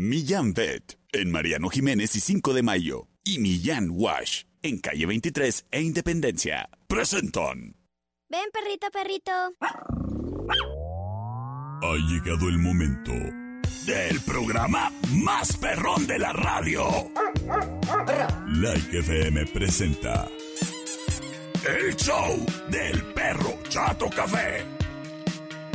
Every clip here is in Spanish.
Millán Vet en Mariano Jiménez y 5 de Mayo. Y Millán Wash en calle 23 e Independencia. Presentan. Ven, perrito, perrito. Ha llegado el momento del programa más perrón de la radio. Like FM presenta el show del perro Chato Café.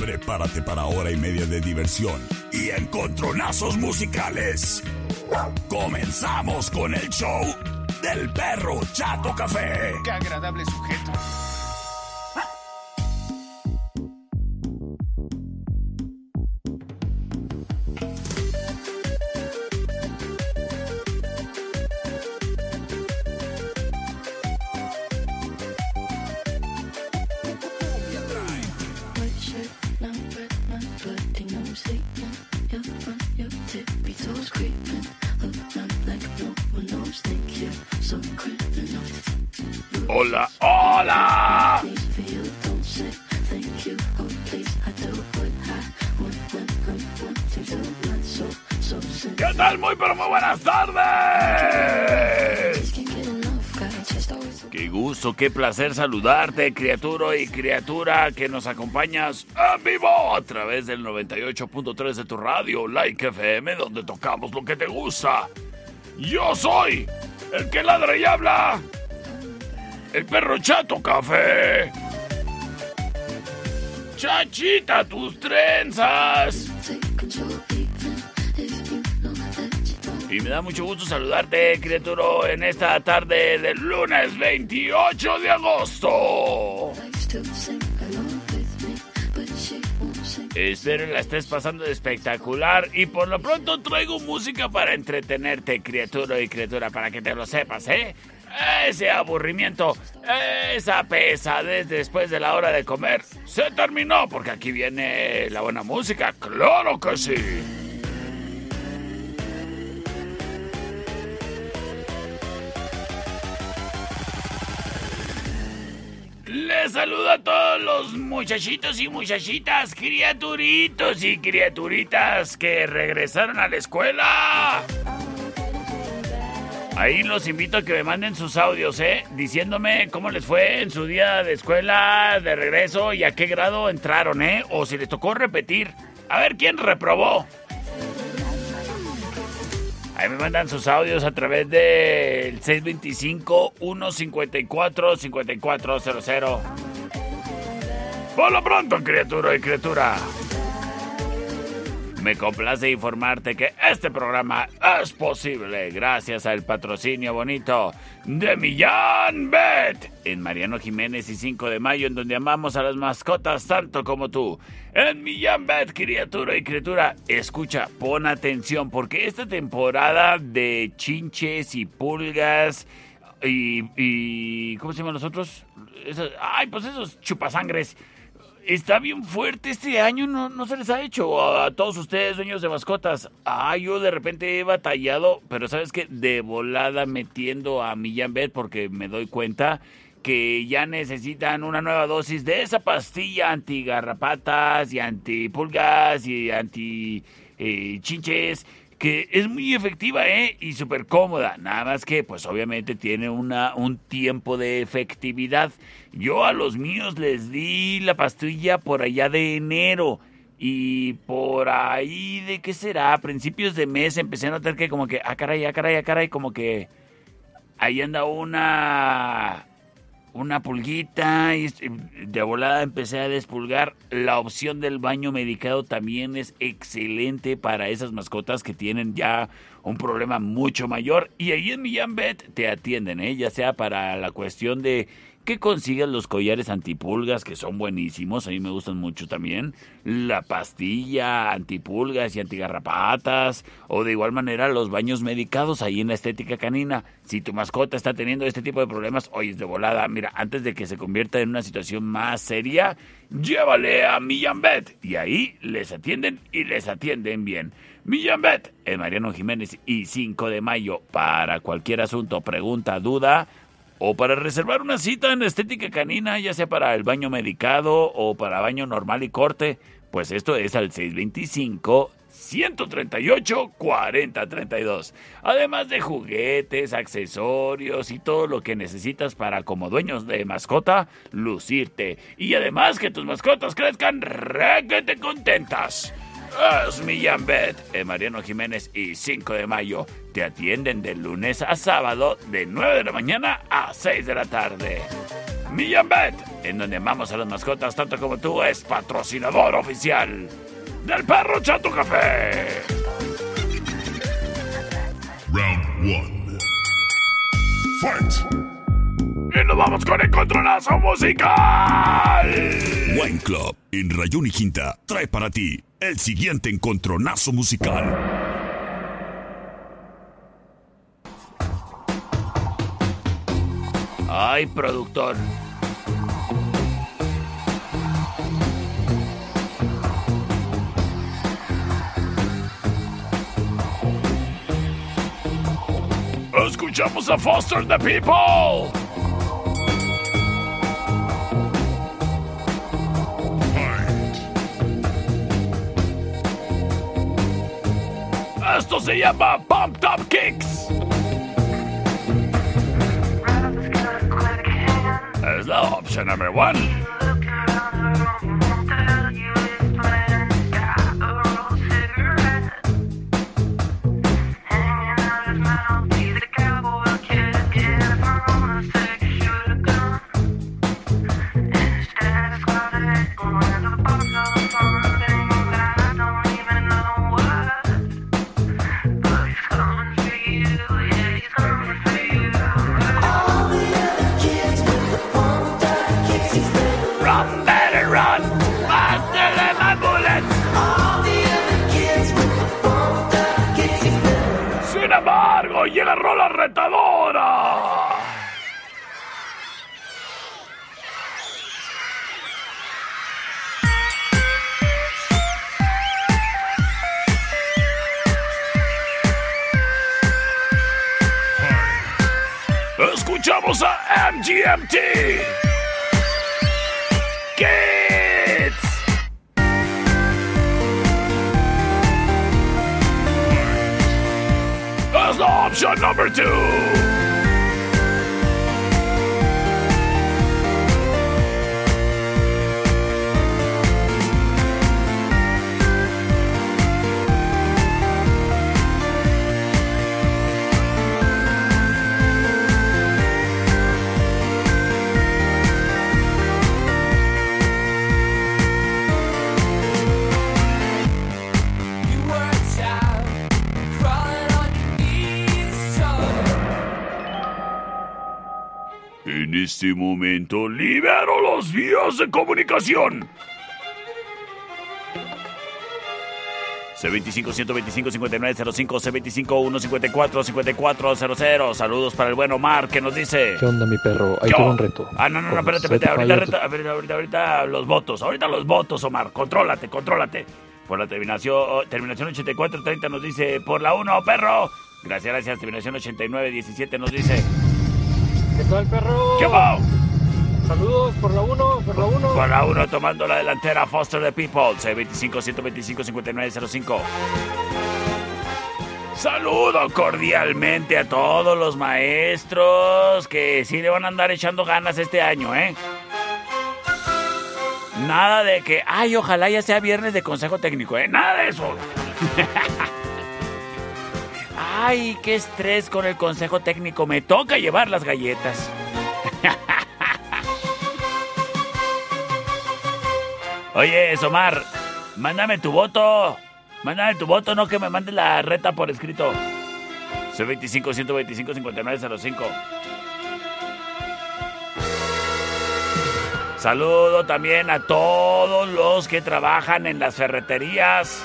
Prepárate para hora y media de diversión y encontronazos musicales. Comenzamos con el show del perro Chato Café. Qué agradable sujeto. Qué placer saludarte, criatura y criatura que nos acompañas en vivo a través del 98.3 de tu radio, Like FM, donde tocamos lo que te gusta. Yo soy el que ladra y habla. El perro chato café. Chachita, tus trenzas. Y me da mucho gusto saludarte, criatura, en esta tarde del lunes 28 de agosto. Espero la estés pasando de espectacular y por lo pronto traigo música para entretenerte, criatura y criatura, para que te lo sepas, ¿eh? Ese aburrimiento, esa pesadez después de la hora de comer, se terminó porque aquí viene la buena música, claro que sí. Saludo a todos los muchachitos y muchachitas, criaturitos y criaturitas que regresaron a la escuela. Ahí los invito a que me manden sus audios, ¿eh? Diciéndome cómo les fue en su día de escuela, de regreso y a qué grado entraron, ¿eh? O si les tocó repetir. A ver quién reprobó. Ahí me mandan sus audios a través del 625-154-5400. Por lo pronto, criatura y criatura. Me complace informarte que este programa es posible gracias al patrocinio bonito de Millán Bet en Mariano Jiménez y 5 de Mayo, en donde amamos a las mascotas tanto como tú. En Millán Bet, criatura y criatura, escucha, pon atención, porque esta temporada de chinches y pulgas y. y ¿Cómo se llaman los otros? Ay, pues esos chupasangres Está bien fuerte este año, no, no se les ha hecho a, todos ustedes, dueños de mascotas. Ah, yo de repente he batallado, pero sabes que de volada metiendo a Millán Bet porque me doy cuenta que ya necesitan una nueva dosis de esa pastilla antigarrapatas y antipulgas y anti chinches que es muy efectiva, ¿eh? Y súper cómoda. Nada más que, pues obviamente tiene una, un tiempo de efectividad. Yo a los míos les di la pastilla por allá de enero. Y por ahí, ¿de qué será? A principios de mes empecé a notar que como que, ah, caray, ah, caray, ah, caray, como que ahí anda una una pulguita y de volada empecé a despulgar. La opción del baño medicado también es excelente para esas mascotas que tienen ya un problema mucho mayor. Y ahí en Millán te atienden, ¿eh? ya sea para la cuestión de que consigas los collares antipulgas, que son buenísimos, a mí me gustan mucho también, la pastilla antipulgas y antigarrapatas, o de igual manera los baños medicados ahí en la estética canina. Si tu mascota está teniendo este tipo de problemas, oye, es de volada, mira, antes de que se convierta en una situación más seria, llévale a Millán Vet, y ahí les atienden y les atienden bien. Millán Vet, en Mariano Jiménez y 5 de mayo, para cualquier asunto, pregunta, duda, o para reservar una cita en estética canina, ya sea para el baño medicado o para baño normal y corte, pues esto es al 625 138 40 32. Además de juguetes, accesorios y todo lo que necesitas para como dueños de mascota lucirte. Y además que tus mascotas crezcan te contentas. Es Millán Bet, en Mariano Jiménez y 5 de mayo. Te atienden de lunes a sábado de 9 de la mañana a 6 de la tarde. Millán Bet, en donde amamos a las mascotas tanto como tú, es patrocinador oficial del perro Chato Café. Round 1. Fight. Y nos vamos con el controlazo musical. Wine Club en Rayón y Quinta trae para ti el siguiente encontronazo musical. Ay, productor. Escuchamos a Foster the People. Esto se llama Pump Top Kicks. Es la opción número one. Run, better run, faster than my bullets. Sin embargo, llega Rola Retadora. Escuchamos a MGMT. Kids. That's option number two. En este momento libero los vías de comunicación. C25 125 5905 C25 154 5400 Saludos para el buen Omar que nos dice. ¿Qué onda, mi perro? Ahí tengo un reto. Ah, no, no, no, espérate, espérate. Ahorita, ahorita, ahorita, ahorita, ahorita los votos. Ahorita los votos, Omar. Contrólate, contrólate. Por la terminación, terminación 8430 nos dice, por la 1, perro. Gracias, gracias. Terminación 8917 nos dice, ¿Qué tal, perro? ¿qué va? Saludos por la 1, por la 1. Por la 1 tomando la delantera Foster the People, C25 125 5905. Saludo cordialmente a todos los maestros que sí le van a andar echando ganas este año, ¿eh? Nada de que, ay, ojalá ya sea viernes de consejo técnico, ¿eh? Nada de eso. ay, qué estrés con el consejo técnico. Me toca llevar las galletas. Oye, Somar, mándame tu voto. Mándame tu voto, no que me mandes la reta por escrito. C25 125 5905. Saludo también a todos los que trabajan en las ferreterías.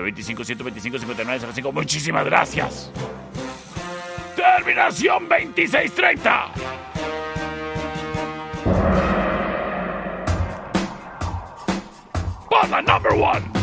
25 125 59 05. Muchísimas gracias. Terminación 2630. Por la number one.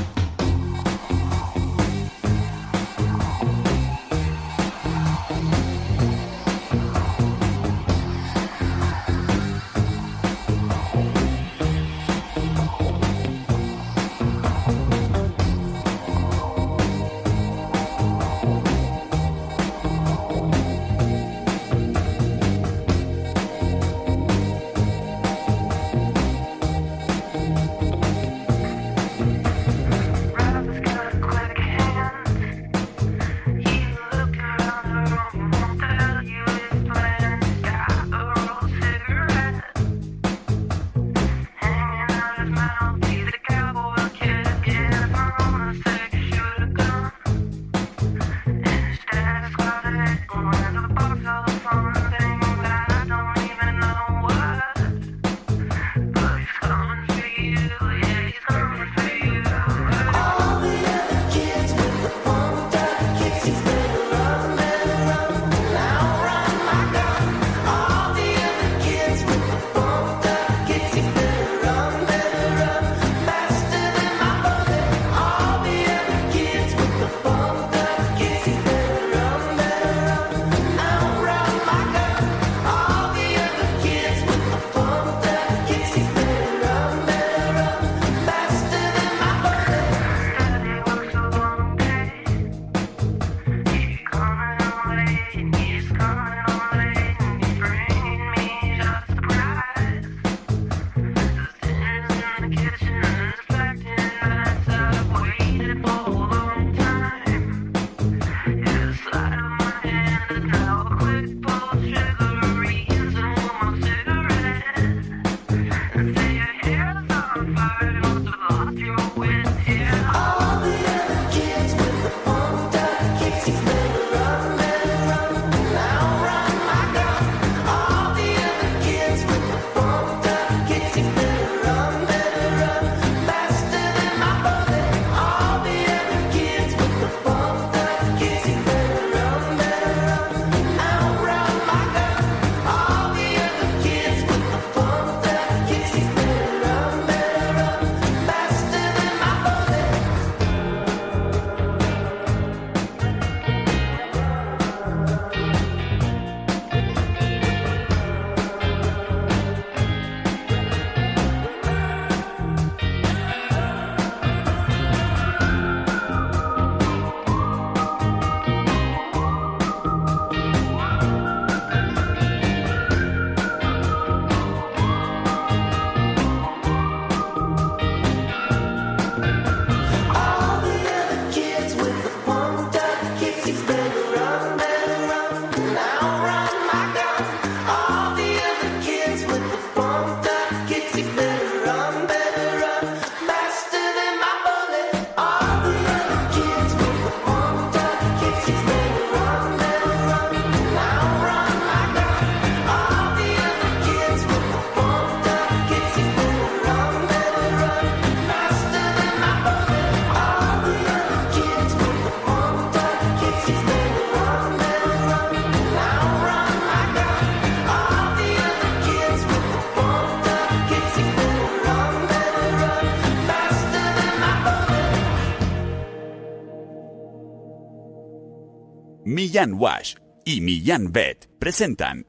Millán Wash y Millán Vet presentan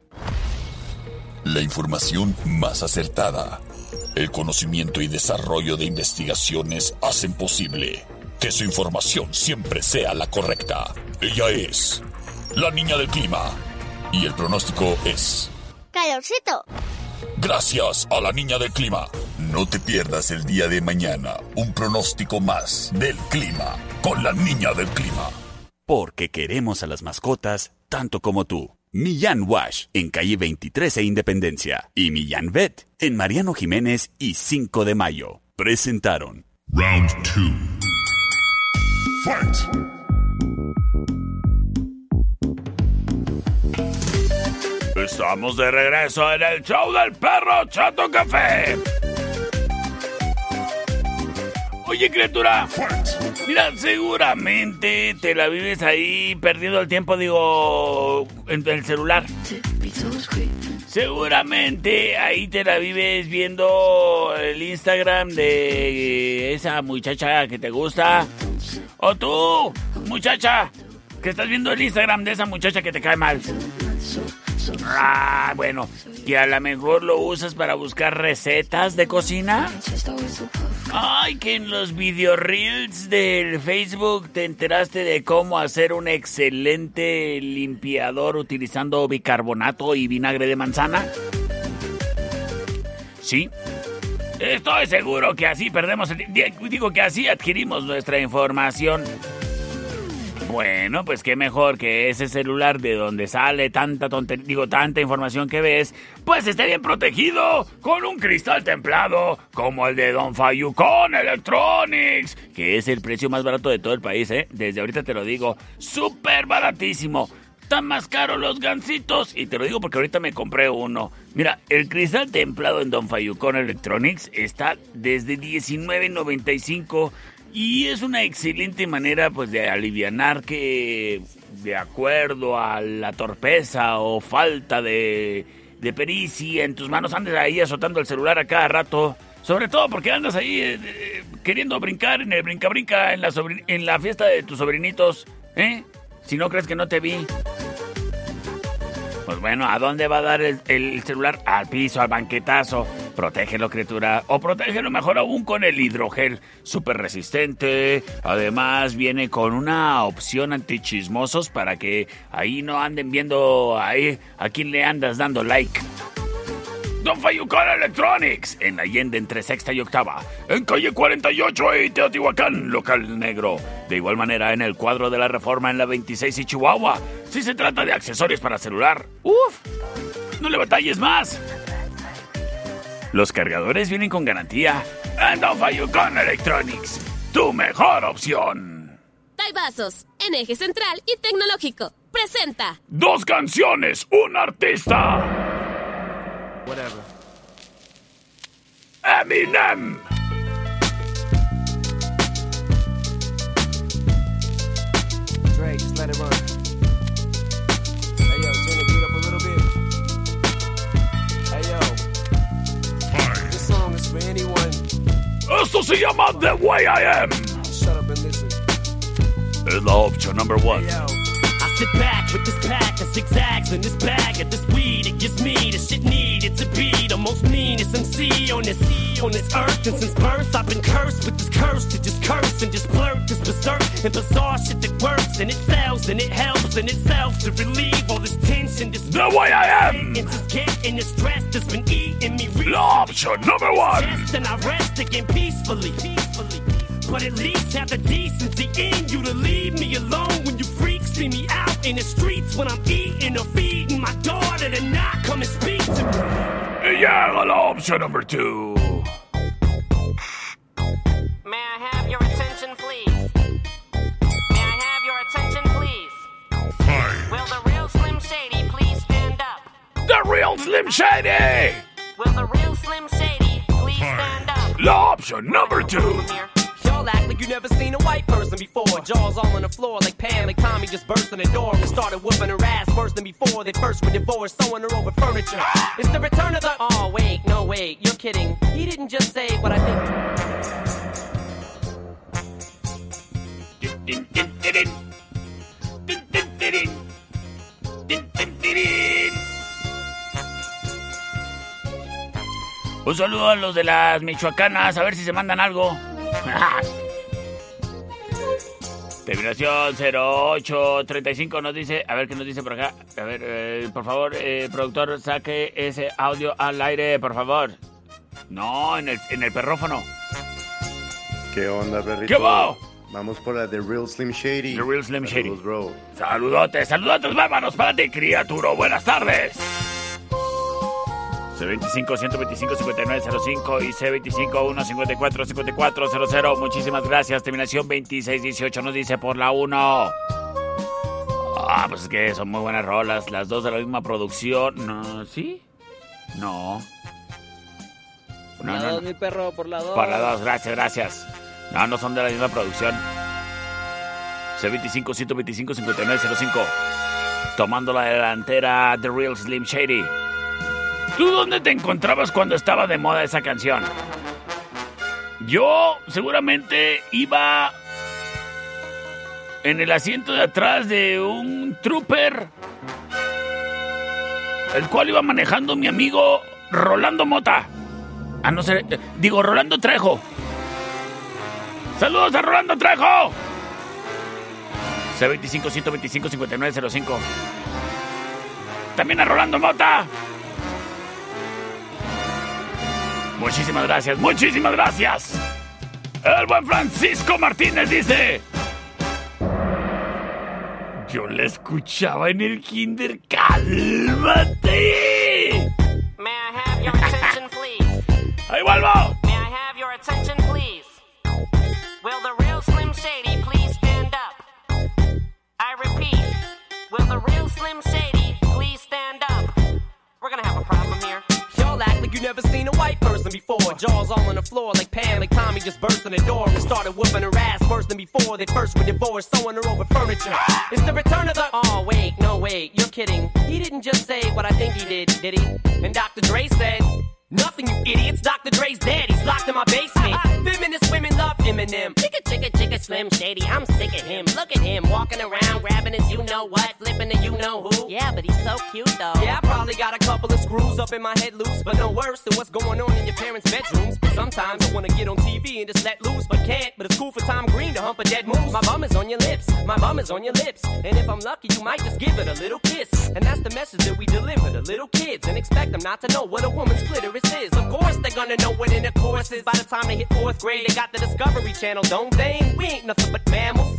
La información más acertada. El conocimiento y desarrollo de investigaciones hacen posible que su información siempre sea la correcta. Ella es la niña del clima. Y el pronóstico es... Calorcito. Gracias a la niña del clima. No te pierdas el día de mañana un pronóstico más del clima con la niña del clima. Porque queremos a las mascotas tanto como tú. Millán Wash en calle 23 e Independencia y Millán Vet en Mariano Jiménez y 5 de Mayo. Presentaron Round two. Fight! Estamos de regreso en el show del perro Chato Café. Oye, criatura, mira, seguramente te la vives ahí perdiendo el tiempo, digo, en el celular. Seguramente ahí te la vives viendo el Instagram de esa muchacha que te gusta. O tú, muchacha, que estás viendo el Instagram de esa muchacha que te cae mal. Ah, bueno, que a lo mejor lo usas para buscar recetas de cocina. Ay, que en los video reels del Facebook te enteraste de cómo hacer un excelente limpiador utilizando bicarbonato y vinagre de manzana. Sí. Estoy seguro que así perdemos el Digo que así adquirimos nuestra información. Bueno, pues qué mejor que ese celular de donde sale tanta tontería, digo, tanta información que ves, pues esté bien protegido con un cristal templado como el de Don Fayucon Electronics, que es el precio más barato de todo el país, ¿eh? Desde ahorita te lo digo, súper baratísimo. Están más caros los gancitos y te lo digo porque ahorita me compré uno. Mira, el cristal templado en Don Fayucon Electronics está desde 19.95 y es una excelente manera pues de alivianar que de acuerdo a la torpeza o falta de, de pericia en tus manos andes ahí azotando el celular a cada rato. Sobre todo porque andas ahí eh, queriendo brincar en el brinca-brinca en la, en la fiesta de tus sobrinitos, ¿eh? Si no crees que no te vi. Pues bueno, ¿a dónde va a dar el celular? Al piso, al banquetazo. Protégelo, criatura. O protégelo mejor aún con el hidrogel. Súper resistente. Además, viene con una opción antichismosos para que ahí no anden viendo ahí a quién le andas dando like. Don Fayucon Electronics, en Allende entre sexta y octava, en calle 48 y Teotihuacán, local negro. De igual manera, en el cuadro de la reforma en la 26 y Chihuahua, si se trata de accesorios para celular, ¡uf! No le batalles más. Los cargadores vienen con garantía. En Don Fayucon Electronics, tu mejor opción. Vasos, en eje central y tecnológico. Presenta. Dos canciones, un artista. Whatever. Eminem. Drake, just let it run. Esto se llama The Way I Am. Es la opción número 1. Sit back with this pack of zigzags in this bag of this weed. It gives me the shit needed to be the most meanest MC on this on this earth. And since birth, I've been cursed with this curse to just curse and just blurt this berserk and bizarre shit that works and it sells and it helps in itself to relieve all this tension. This The Way I Am. It's just getting the stress that's been eating me. La opción number one. chest and I rest again peacefully. peacefully. But at least have the decency in you to leave me alone when you freaks see me out in the streets when I'm eating or feeding my daughter to not come and speak to me. Y llega la opción number two. May I have your attention, please? May I have your attention, please? Fight! Will the real Slim Shady please stand up? The Real Slim Shady. Will the real Slim Shady please stand up? La opción number two girl act like you never seen a white person before. Jaws all on the floor like Pam, like Tommy just burst in the door and started whooping her ass worse than before. They first were divorced, sewing her over furniture. It's the return of the. Oh, wait, no, wait, you're kidding. He didn't just say what I think. Un saludo a los de las Michoacanas, a ver si se mandan algo. Terminación 0835 nos dice, a ver qué nos dice por acá. A ver, eh, por favor, eh, productor, saque ese audio al aire, por favor. No, en el, en el perrófono. ¿Qué onda, perrito? ¿Qué va? Vamos por la The Real Slim Shady. The Real Slim Shady. Saludos, bro. Saludotes, saludotes, bárbaros para ti, criatura. Buenas tardes. C25 125 5905 y C25 154 5400. Muchísimas gracias. Terminación 2618 nos dice por la 1. Ah, pues es que son muy buenas rolas. Las dos de la misma producción. No, ¿sí? No. Por la dos, mi perro, por la dos. Por la 2, gracias, gracias. No, no son de la misma producción. C25 125 5905. Tomando la delantera The Real Slim Shady. ¿Tú dónde te encontrabas cuando estaba de moda esa canción? Yo seguramente iba en el asiento de atrás de un trooper, el cual iba manejando mi amigo Rolando Mota. A no ser, eh, digo, Rolando Trejo. ¡Saludos a Rolando Trejo! C25 125 5905. También a Rolando Mota. Muchísimas gracias, muchísimas gracias. El buen Francisco Martínez dice... Yo la escuchaba en el kinder. ¡Cálmate! May I have your attention, please? ¡Ahí vuelvo! Jaws all on the floor like Pam, like Tommy just burst in the door and started whooping her ass worse than before. They first were divorced, sewing her over furniture. It's the return of the. Oh, wait, no, wait, you're kidding. He didn't just say what I think he did, did he? And Dr. Dre said. Nothing, you idiots. Dr. Dre's dead. He's locked in my basement. Feminist women love Eminem. Chicka, chicka, chicka, Slim Shady. I'm sick of him. Look at him walking around, know what, flipping the you know who. Yeah, but he's so cute though. Yeah, I probably got a couple of screws up in my head loose, but no worse than what's going on in your parents' bedrooms. Sometimes I wanna get on TV and just let loose, but can't. But it's cool for Tom Green to hump a dead moose. My bum is on your lips, my bum is on your lips, and if I'm lucky, you might just give it a little kiss. And that's the message that we deliver to little kids, and expect them not to know what a woman's clitoris is. Of course, they're gonna know what intercourse is by the time they hit fourth grade. They got the Discovery Channel, don't they? We ain't nothing but mammals.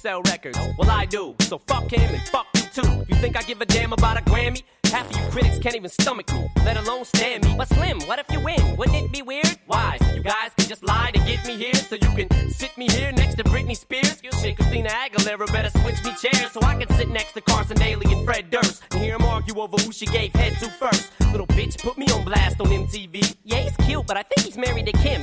sell records. Well, I do. So fuck him and fuck you too. You think I give a damn about a Grammy? Half of you critics can't even stomach me, let alone stand me. But Slim, what if you win? Wouldn't it be weird? Why? You guys can just lie to get me here, so you can sit me here next to Britney Spears. You shit, Christina Aguilera better switch me chairs so I can sit next to Carson Daly and Fred Durst and hear them argue over who she gave head to first. Little bitch put me on blast on MTV. Yeah, he's cute, but I think he's married to Kim.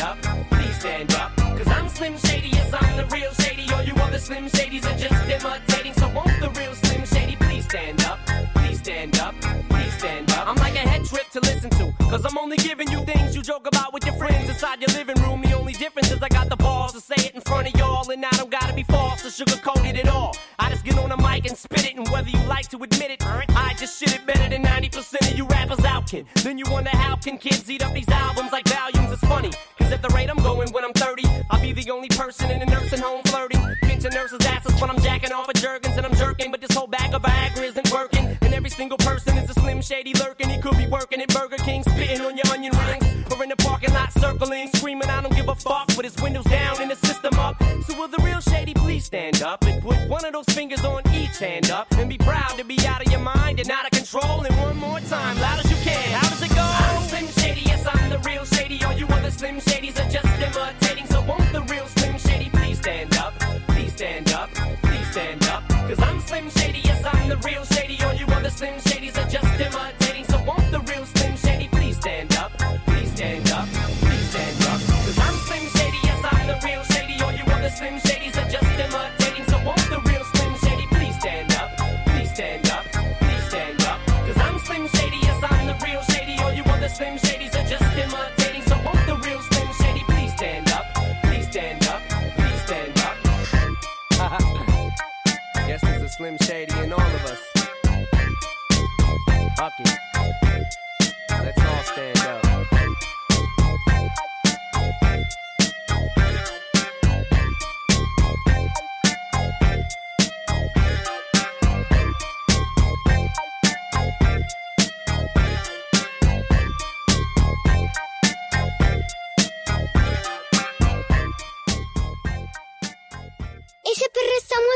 up, Slim Shadys are just imitating. So won't the real Slim Shady please stand up? Please stand up, please stand up. I'm like a head trip to listen to. Cause I'm only giving you things you joke about with your friends inside your living room. The only difference is I got the balls to say it in front of y'all. And I don't gotta be false or sugarcoated at all. I just get on the mic and spit it. And whether you like to admit it, I just shit it better than 90% of you rappers out, kid. Then you wonder how can kids eat up these albums like volumes? It's funny. Cause at the rate I'm going when I'm 30, I'll be the only person in a nursing home when I'm jacking off of Jergens and I'm jerking. But this whole bag of Viagra isn't working. And every single person is a slim shady lurking. He could be working at Burger King, spitting on your onion rings. Or in the parking lot, circling, screaming, I don't give a fuck, with his windows down and the system up. So will the real shady please stand up and put one of those fingers on each hand up and be proud to be out of your mind and out of control. All you pocket.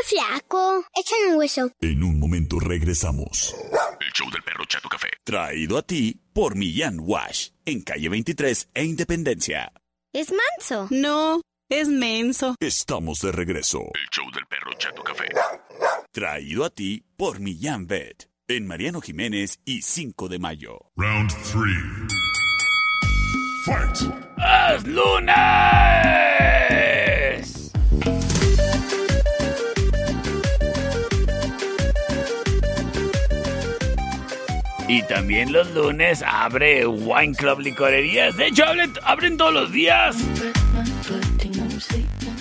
Flaco. Échale un hueso. En un momento regresamos. El show del perro Chato Café. Traído a ti por Millán Wash. En calle 23 e Independencia. Es manso. No, es menso. Estamos de regreso. El show del perro Chato Café. Traído a ti por Millán Vet. En Mariano Jiménez y 5 de mayo. Round three. Fight. ¡Es lunes! Y también los lunes abre Wine Club Licorerías. De hecho, abren, abren todos los días.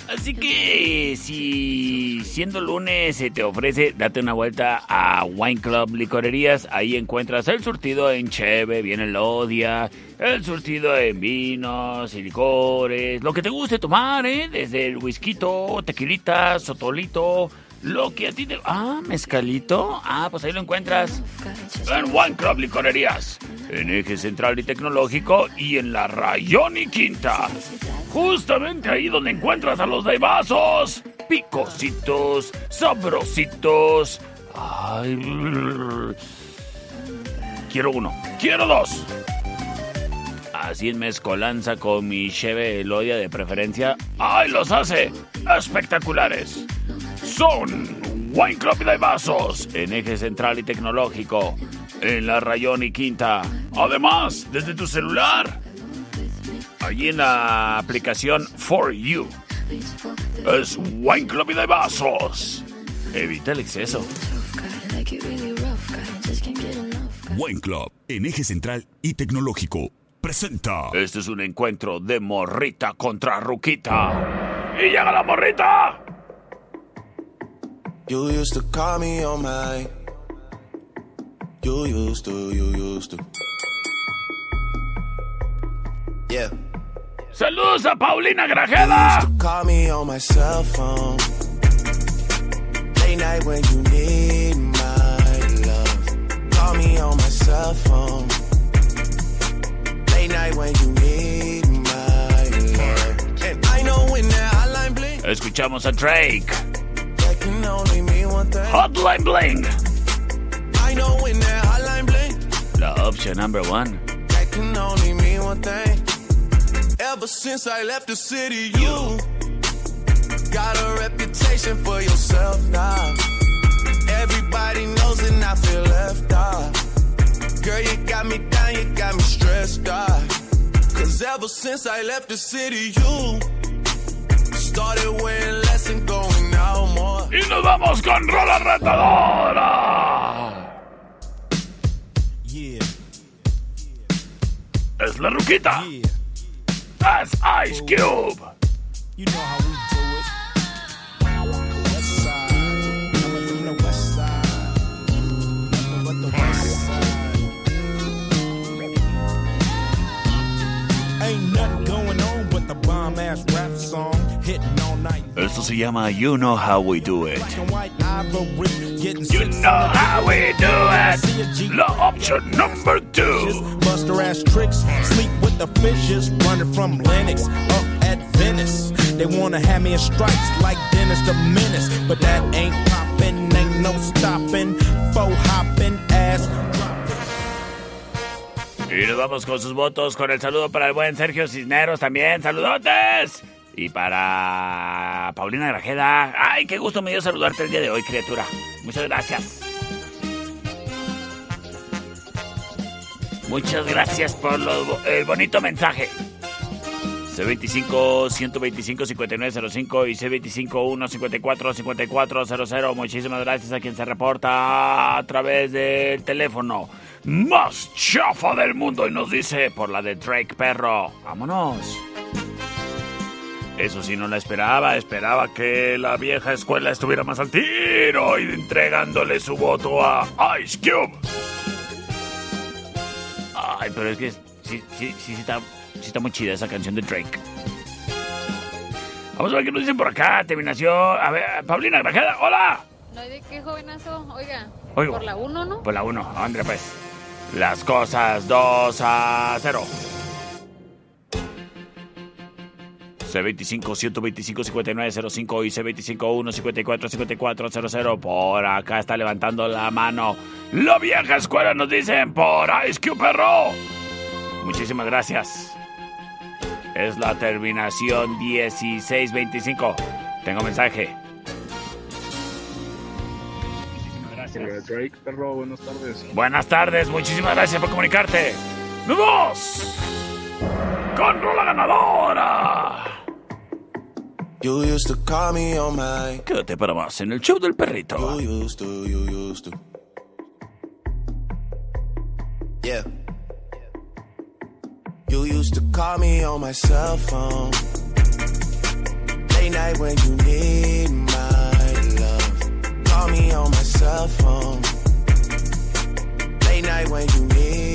Así que si siendo lunes se te ofrece, date una vuelta a Wine Club Licorerías. Ahí encuentras el surtido en cheve, viene el odia, el surtido en vinos y licores, lo que te guste tomar, ¿eh? Desde el whisky, tequilita, sotolito, lo que a ti te... Ah, mezcalito. Ah, pues ahí lo encuentras. En One Club Licorerías. En Eje Central y Tecnológico y en la Rayón y Quinta. Justamente ahí donde encuentras a los vasos. Picositos, sabrositos. Ay, quiero uno. Quiero dos. Así en mezcolanza con mi Cheve Elodia de preferencia. ¡Ay, los hace! ¡Espectaculares! Son Wine Club de Vasos en Eje Central y Tecnológico, en la Rayón y Quinta. Además, desde tu celular, allí en la aplicación For You, es Wine Club de Vasos. Evita el exceso. Wine Club en Eje Central y Tecnológico presenta. Este es un encuentro de morrita contra ruquita. ¡Y llega la morrita! You used to call me on my. You used to, you used to. Yeah. Saludos a Paulina You Grajeda. used to call me on my cell phone. Late night when you need my love. Call me on my cell phone. Escuchamos a Drake. that can only mean one thing. Hotline Bling. I know when that hotline blink, La opción number one. that can only mean one thing. Ever since I left the city, you got a reputation for yourself now. Everybody knows and I feel left out. Girl, you got me down, you got me stressed out. Cause ever since I left the city, you started wearing less and going out more. Y nos vamos con Rola Retadora. Yeah. Es la ruquita. That's Ice Cube. You know how we Esto se llama You Know How We Do It. You know how we do it. La option number two. Buster ass tricks, sleep with the fishes running from Lennox up at Venice. They wanna have me in stripes like Dennis the Menace, but that ain't poppin', ain't no stopping, faux hopping, ass Y nos vamos con sus votos, con el saludo para el buen Sergio Cisneros también. ¡Saludotes! Y para Paulina Grajeda. ¡Ay, qué gusto me dio saludarte el día de hoy, criatura! Muchas gracias. Muchas gracias por el bonito mensaje. C25-125-5905 y C25-154-5400. Muchísimas gracias a quien se reporta a través del teléfono más chafa del mundo y nos dice por la de Drake Perro. Vámonos. Eso sí, no la esperaba. Esperaba que la vieja escuela estuviera más al tiro y entregándole su voto a Ice Cube. Ay, pero es que sí, sí, sí, sí está, sí está muy chida esa canción de Drake. Vamos a ver qué nos dicen por acá. Terminación. A ver, Paulina Grajeda, hola. No hay de qué, jovenazo. Oiga, Oigo. por la 1, ¿no? Por la 1, André, pues. Las cosas 2 a 0. C25-125-5905 y C25-154-5400. Por acá está levantando la mano. La vieja escuela nos dicen por Ice Cube Perro. Muchísimas gracias. Es la terminación 1625. Tengo mensaje. Gracias. Drake, perro, buenas tardes. Buenas tardes, muchísimas gracias por comunicarte. ¡Nos vamos! ¡Con rola ganadora! You used to call me on my. Quédate para más en el show del perrito. You used to, you used to. Yeah. You used to call me on my cell phone. Late night when you need my love. Call me on my cell phone. Late night when you need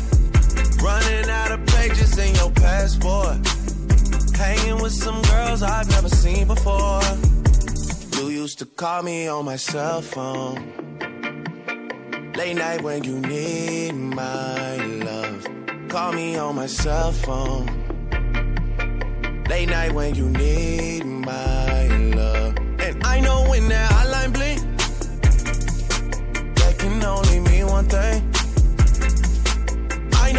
Running out of pages in your passport. Hanging with some girls I've never seen before. You used to call me on my cell phone. Late night when you need my love. Call me on my cell phone. Late night when you need my love. And I know when that hotline blink, that can only mean one thing.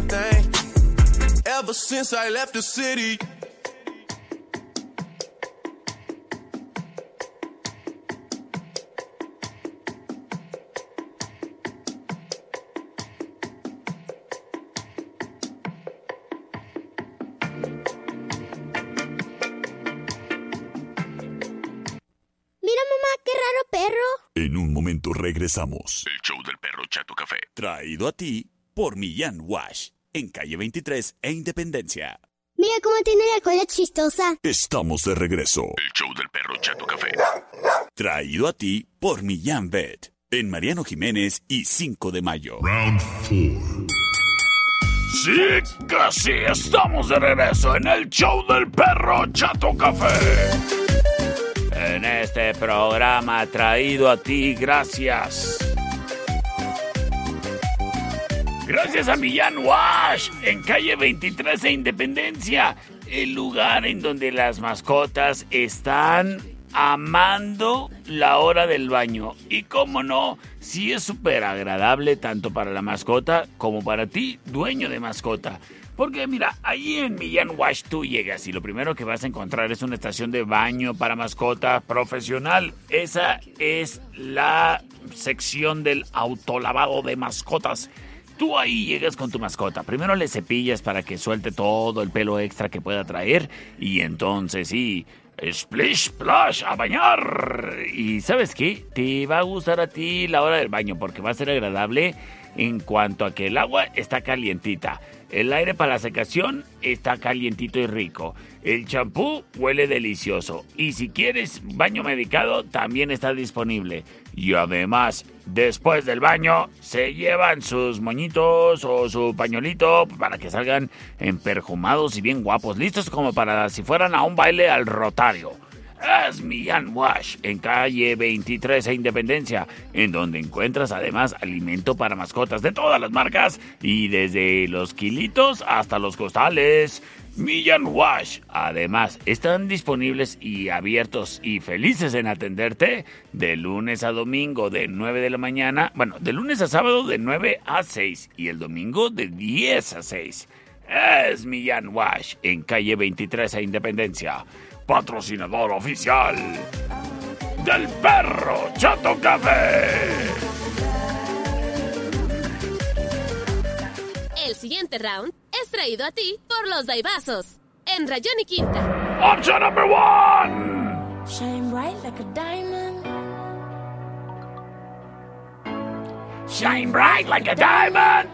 one thing. Ever since I left the city. Mira, mamá, qué raro perro. En un momento regresamos. El show del perro Chato Café. Traído a ti por Millán Wash, en calle 23 e Independencia. Mira cómo tiene la cola chistosa. Estamos de regreso. El show del perro Chato Café. Traído a ti por Millán Vet, en Mariano Jiménez y 5 de mayo. Round 4. Sí, casi estamos de regreso en el show del perro Chato Café. En este programa traído a ti gracias. Gracias a Millán Wash, en calle 23 de Independencia, el lugar en donde las mascotas están amando la hora del baño. Y cómo no, sí es súper agradable tanto para la mascota como para ti, dueño de mascota. Porque mira, ahí en Millán Wash tú llegas y lo primero que vas a encontrar es una estación de baño para mascota profesional. Esa es la sección del autolavado de mascotas. Tú ahí llegas con tu mascota. Primero le cepillas para que suelte todo el pelo extra que pueda traer. Y entonces sí, splish splash a bañar. Y sabes qué? Te va a gustar a ti la hora del baño porque va a ser agradable en cuanto a que el agua está calientita. El aire para la secación está calientito y rico. El champú huele delicioso. Y si quieres baño medicado, también está disponible. Y además, después del baño, se llevan sus moñitos o su pañuelito para que salgan emperjumados y bien guapos, listos como para si fueran a un baile al rotario. Es Millán Wash, en calle 23 e Independencia, en donde encuentras además alimento para mascotas de todas las marcas y desde los kilitos hasta los costales. Millán Wash. Además, están disponibles y abiertos y felices en atenderte de lunes a domingo de 9 de la mañana, bueno, de lunes a sábado de 9 a 6 y el domingo de 10 a 6. Es Millán Wash, en calle 23 e Independencia patrocinador oficial del perro Chato Café. El siguiente round es traído a ti por los Daibazos en Rayón y Quinta. Option number one. Shine bright like a diamond. Shine bright like a diamond.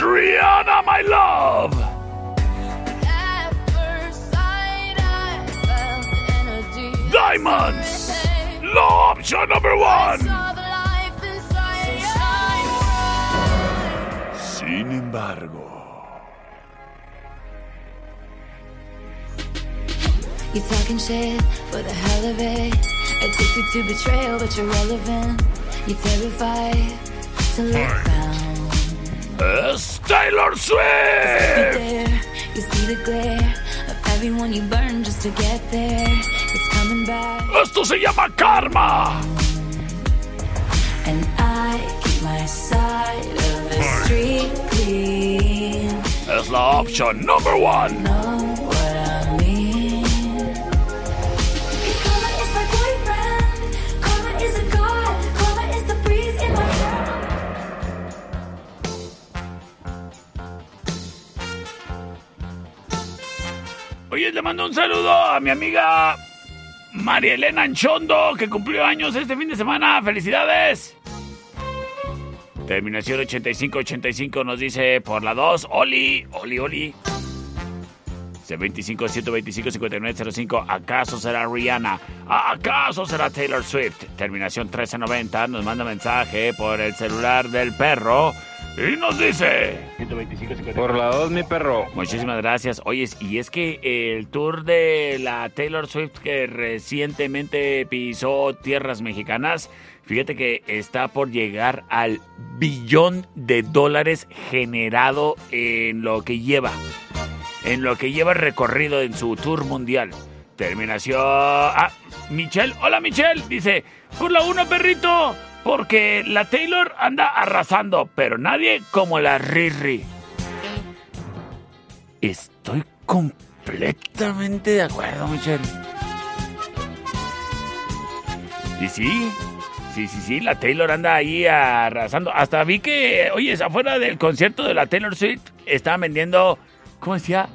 Es Rihanna, my love. At first sight. Diamonds. Law option number one. Saw the life inside. So shine Sin embargo. You talking shit for the hell of it. Addicted to betrayal, but you're relevant. You're terrified to look down. Es Taylor You Swift. there, you see the glare of everyone you burn just to get there. It's coming back, Esto se llama karma. and I keep my side of the street clean. Es la option number one. Oye, le mando un saludo a mi amiga María Elena Anchondo, que cumplió años este fin de semana. ¡Felicidades! Terminación 8585 nos dice por la 2, Oli, Oli, Oli. C25 125 5905. ¿Acaso será Rihanna? ¿Acaso será Taylor Swift? Terminación 1390 nos manda mensaje por el celular del perro y nos dice 125 Por la 2, mi perro. Muchísimas gracias. Oye, y es que el tour de la Taylor Swift que recientemente pisó tierras mexicanas, fíjate que está por llegar al billón de dólares generado en lo que lleva en lo que lleva recorrido en su tour mundial. Terminación. Ah, Michelle. Hola, Michelle. Dice: Por la una, perrito. Porque la Taylor anda arrasando, pero nadie como la Riri. Estoy completamente de acuerdo, Michelle. Y sí, sí, sí, sí, la Taylor anda ahí arrasando. Hasta vi que, oye, afuera del concierto de la Taylor Swift estaban vendiendo ¿cómo decía?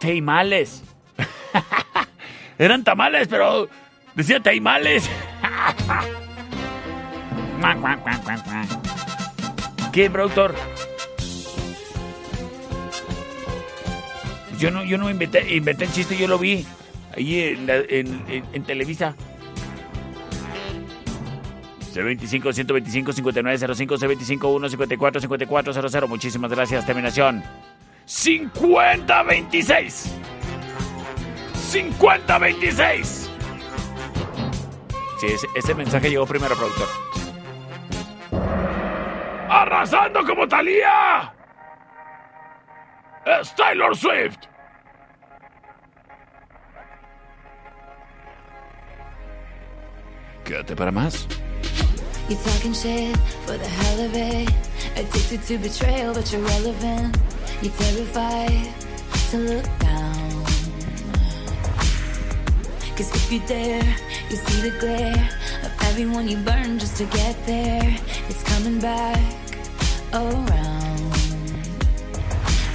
Teimales. Eran tamales, pero decía teimales. ¿Qué, productor? Yo no, yo no inventé, inventé el chiste, yo lo vi ahí en, en, en Televisa. C25 125 5905 C25 154 5400. Muchísimas gracias. Terminación 50-26. 50-26. Sí, ese, ese, mensaje llegó primero, productor. ¡Arrasando como Talía! ¡Es Taylor Swift! Quédate para más. You talking shit for the hell of it. Addicted to betrayal, but you're relevant. You're terrified to look down. Cause if you dare, you see the glare everyone you burn just to get there. It's coming back around.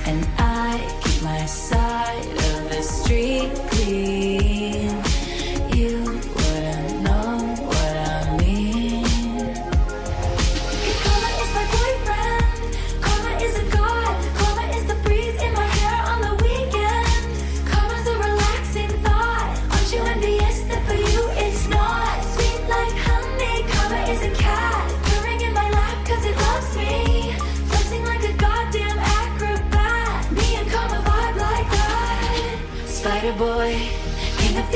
And I keep my side of the street clean.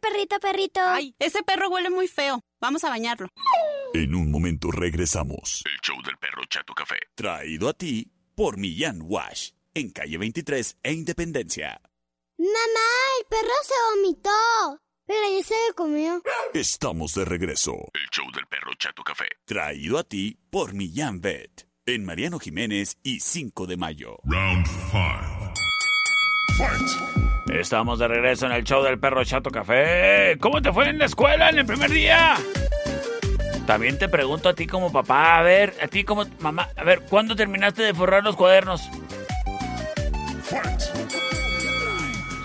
Perrito, perrito. Ay, ese perro huele muy feo. Vamos a bañarlo. En un momento regresamos. El show del perro Chato Café. Traído a ti por Millán Wash, en calle 23 e Independencia. Mamá, el perro se vomitó. Pero ya se lo comió. Estamos de regreso. El show del perro Chato Café. Traído a ti por Millán Vet, en Mariano Jiménez y 5 de mayo. Round 5. Estamos de regreso en el show del perro Chato Café. ¿Cómo te fue en la escuela en el primer día? También te pregunto a ti como papá, a ver, a ti como mamá, a ver, ¿cuándo terminaste de forrar los cuadernos?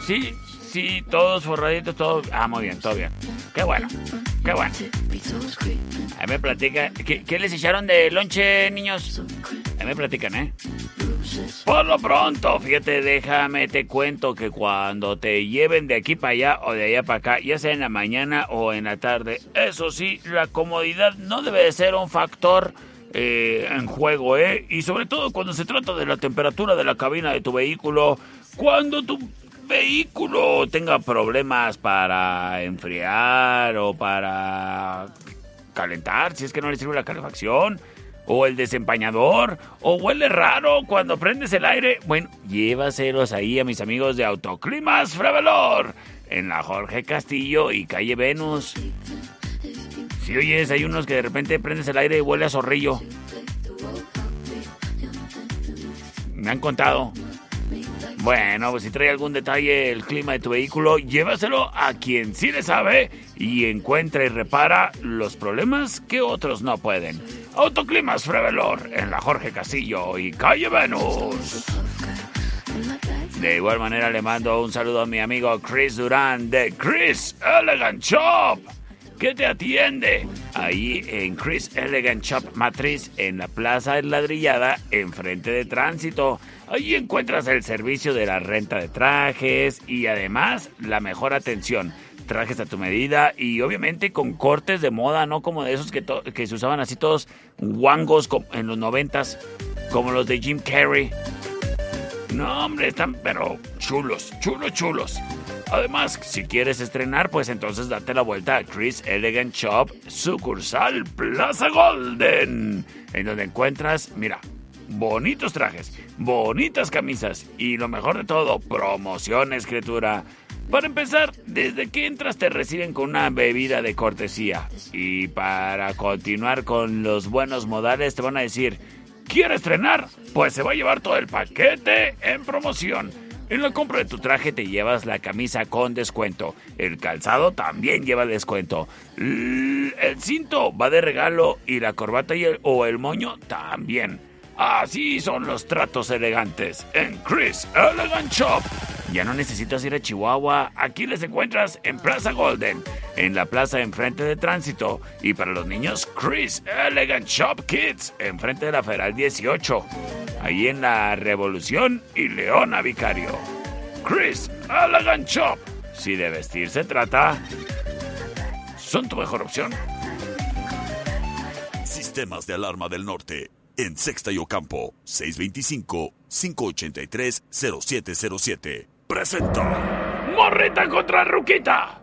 Sí, sí, todos forraditos, todos. Ah, muy bien, todo bien. Qué bueno, qué bueno. Ahí me platica. ¿Qué, qué les echaron de lonche, niños? Ahí me platican, ¿eh? Por lo pronto, fíjate, déjame te cuento que cuando te lleven de aquí para allá o de allá para acá, ya sea en la mañana o en la tarde, eso sí, la comodidad no debe de ser un factor eh, en juego, ¿eh? Y sobre todo cuando se trata de la temperatura de la cabina de tu vehículo, cuando tu vehículo tenga problemas para enfriar o para calentar, si es que no le sirve la calefacción, o el desempañador, o huele raro cuando prendes el aire, bueno, llévaselos ahí a mis amigos de Autoclimas Frevelor, en la Jorge Castillo y calle Venus. Si oyes, hay unos que de repente prendes el aire y huele a zorrillo. Me han contado. Bueno, pues si trae algún detalle el clima de tu vehículo, llévaselo a quien sí le sabe y encuentra y repara los problemas que otros no pueden. Autoclimas Frevelor en la Jorge Castillo y Calle Venus. De igual manera le mando un saludo a mi amigo Chris Durán de Chris Elegant Shop que te atiende ahí en Chris Elegant Shop Matriz en la Plaza Ladrillada enfrente de Tránsito. Allí encuentras el servicio de la renta de trajes y además la mejor atención. Trajes a tu medida y obviamente con cortes de moda, no como de esos que, que se usaban así todos guangos en los noventas, como los de Jim Carrey. No, hombre, están pero chulos, chulos, chulos. Además, si quieres estrenar, pues entonces date la vuelta a Chris Elegant Shop, sucursal Plaza Golden, en donde encuentras, mira, bonitos trajes, bonitas camisas y lo mejor de todo, promociones, criatura. Para empezar, desde que entras te reciben con una bebida de cortesía. Y para continuar con los buenos modales te van a decir, ¿quiere estrenar? Pues se va a llevar todo el paquete en promoción. En la compra de tu traje te llevas la camisa con descuento. El calzado también lleva descuento. El cinto va de regalo y la corbata y el- o el moño también. Así son los tratos elegantes en Chris Elegant Shop. Ya no necesitas ir a Chihuahua, aquí les encuentras en Plaza Golden, en la plaza enfrente de tránsito. Y para los niños, Chris Elegant Shop Kids, enfrente de la Federal 18. Ahí en la Revolución y Leona Vicario. Chris Elegant Shop. Si de vestir se trata, son tu mejor opción. Sistemas de alarma del norte. En Sexta y Ocampo, 625-583-0707. Presenta. ¡Morrita contra Ruquita!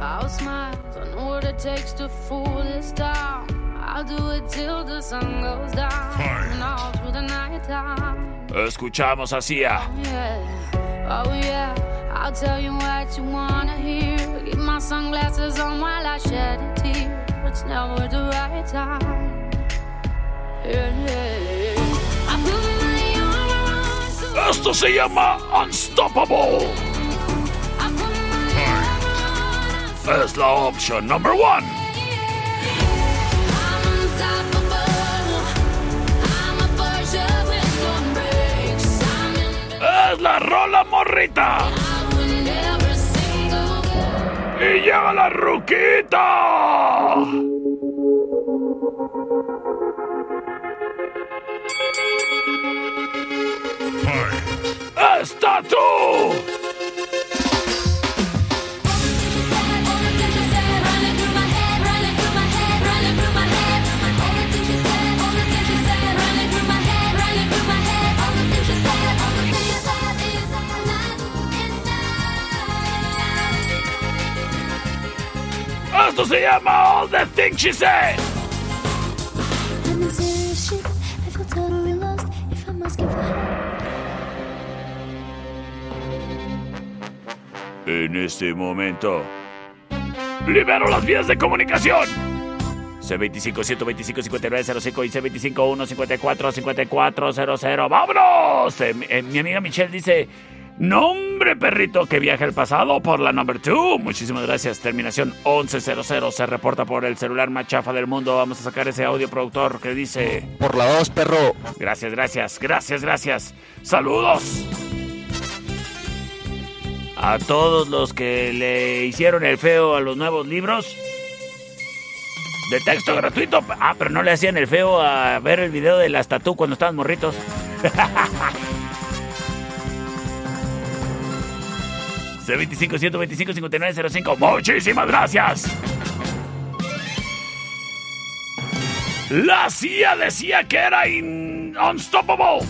I'll smile, I know what it takes to fool this town. I'll do it till the sun goes down. And all through the night time. Escuchamos así a Yeah. Oh yeah, I'll tell you what you wanna hear. Keep my sunglasses on while I shed a tear. It's never the right time. Yeah, yeah. I put my armor on so Esto se llama Unstoppable. I put my armor on Es la opción number one. I'm unstoppable. I'm a Porsche with no brakes. I'm in Es la rola morrita. Y llega la ruquita. ¡Está tú! esto se llama All the Things She Said. En este momento, libero las vías de comunicación. C25-125-5905 y C25-154-5400. ¡Vámonos! Eh, eh, mi amiga Michelle dice Nombre perrito que viaja el pasado por la number 2. Muchísimas gracias. Terminación 1100 se reporta por el celular más chafa del mundo. Vamos a sacar ese audio productor que dice... Por la 2, perro. Gracias, gracias, gracias, gracias. Saludos. A todos los que le hicieron el feo a los nuevos libros. De texto gratuito. Ah, pero no le hacían el feo a ver el video de las tatú cuando estaban morritos. 625-125-5905. Muchísimas gracias. La CIA decía que era unstoppable.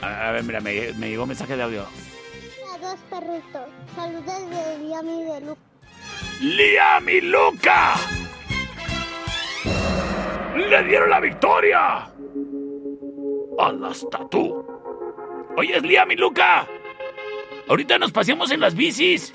A, ver, mira, me, llegó un mensaje de audio. Saludos, de Liam y de Luca. ¡Liam y Luca! ¡Le dieron la victoria! ¡A la estatua! ¡Oye, es Liam y Luca! Ahorita nos paseamos en las bicis.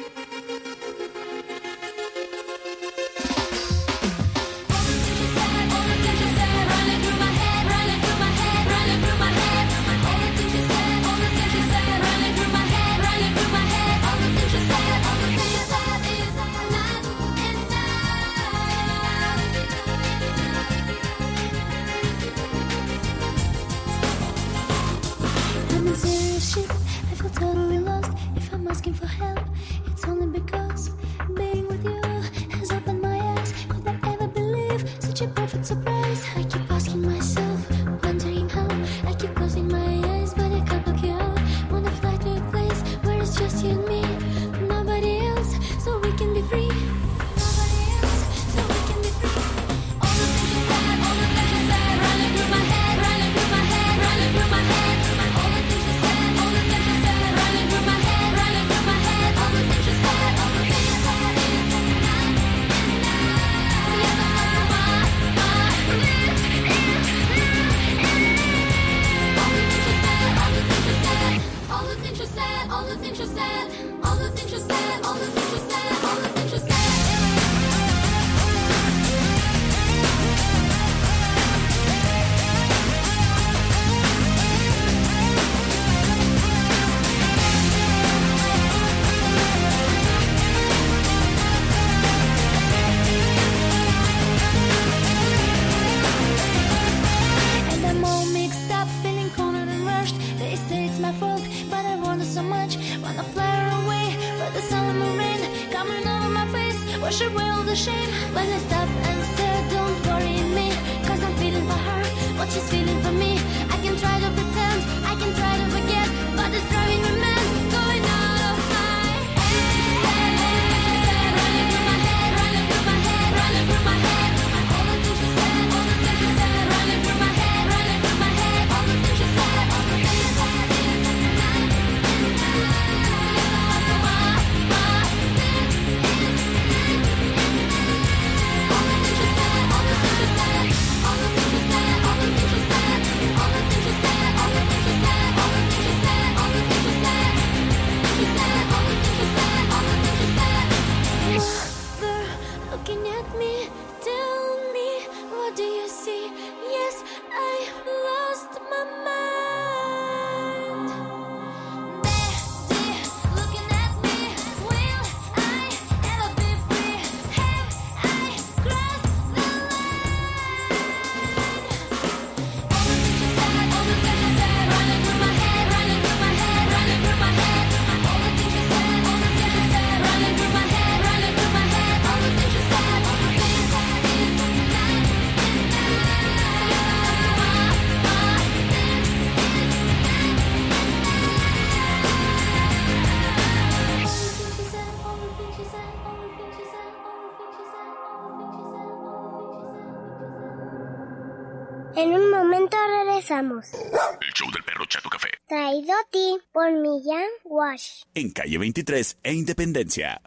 por Millán Wash. En calle 23 e Independencia.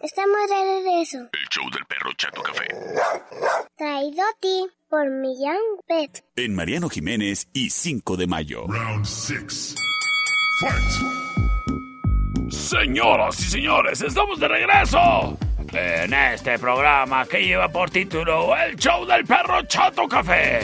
Estamos de regreso. El show del perro Chato Café. Traído a ti por Millán Pet. En Mariano Jiménez y 5 de mayo. Round 6. Fight. Señoras y señores, estamos de regreso. En este programa que lleva por título El show del perro Chato Café.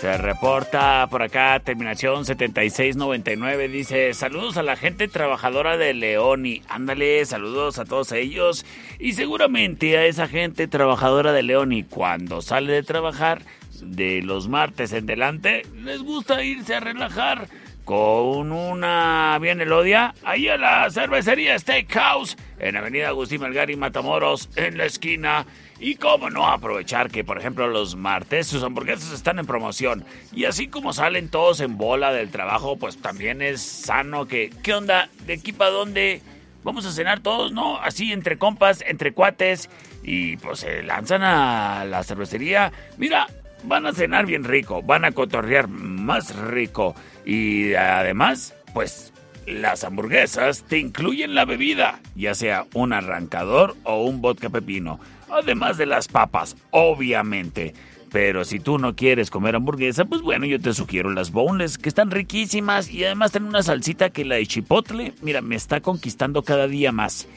Se reporta por acá, terminación 7699, dice, saludos a la gente trabajadora de León y ándale, saludos a todos ellos. Y seguramente a esa gente trabajadora de León y cuando sale de trabajar de los martes en delante, les gusta irse a relajar con una bien elodia ahí a la cervecería Steakhouse en Avenida Agustín Melgar y Matamoros en la esquina y cómo no aprovechar que, por ejemplo, los martes sus hamburguesas están en promoción. Y así como salen todos en bola del trabajo, pues también es sano que... ¿Qué onda? ¿De aquí para dónde? Vamos a cenar todos, ¿no? Así entre compas, entre cuates. Y pues se lanzan a la cervecería. Mira, van a cenar bien rico, van a cotorrear más rico. Y además, pues las hamburguesas te incluyen la bebida, ya sea un arrancador o un vodka pepino además de las papas, obviamente. Pero si tú no quieres comer hamburguesa, pues bueno, yo te sugiero las boneless, que están riquísimas y además tienen una salsita que la de chipotle, mira, me está conquistando cada día más.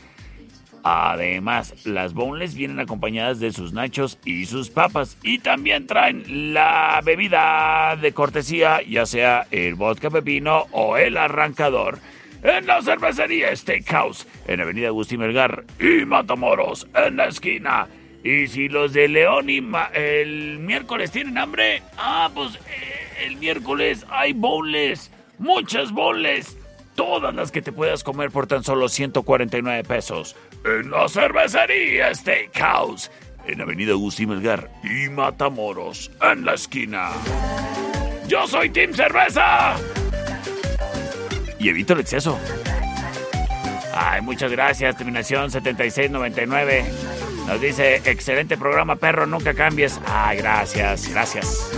Además, las boneless vienen acompañadas de sus nachos y sus papas. Y también traen la bebida de cortesía, ya sea el vodka pepino o el arrancador en la cervecería Steakhouse, en Avenida Agustín Melgar y Matamoros, en la esquina. Y si los de León y el miércoles tienen hambre, ah, pues eh, el miércoles hay bowls, muchas bowls, todas las que te puedas comer por tan solo 149 pesos. En la cervecería Steakhouse, en Avenida Agustín Melgar y Matamoros, en la esquina. Yo soy Team Cerveza y evito el exceso. Ay, muchas gracias. Terminación 7699. Nos dice, excelente programa, perro, nunca cambies. Ay, gracias, gracias.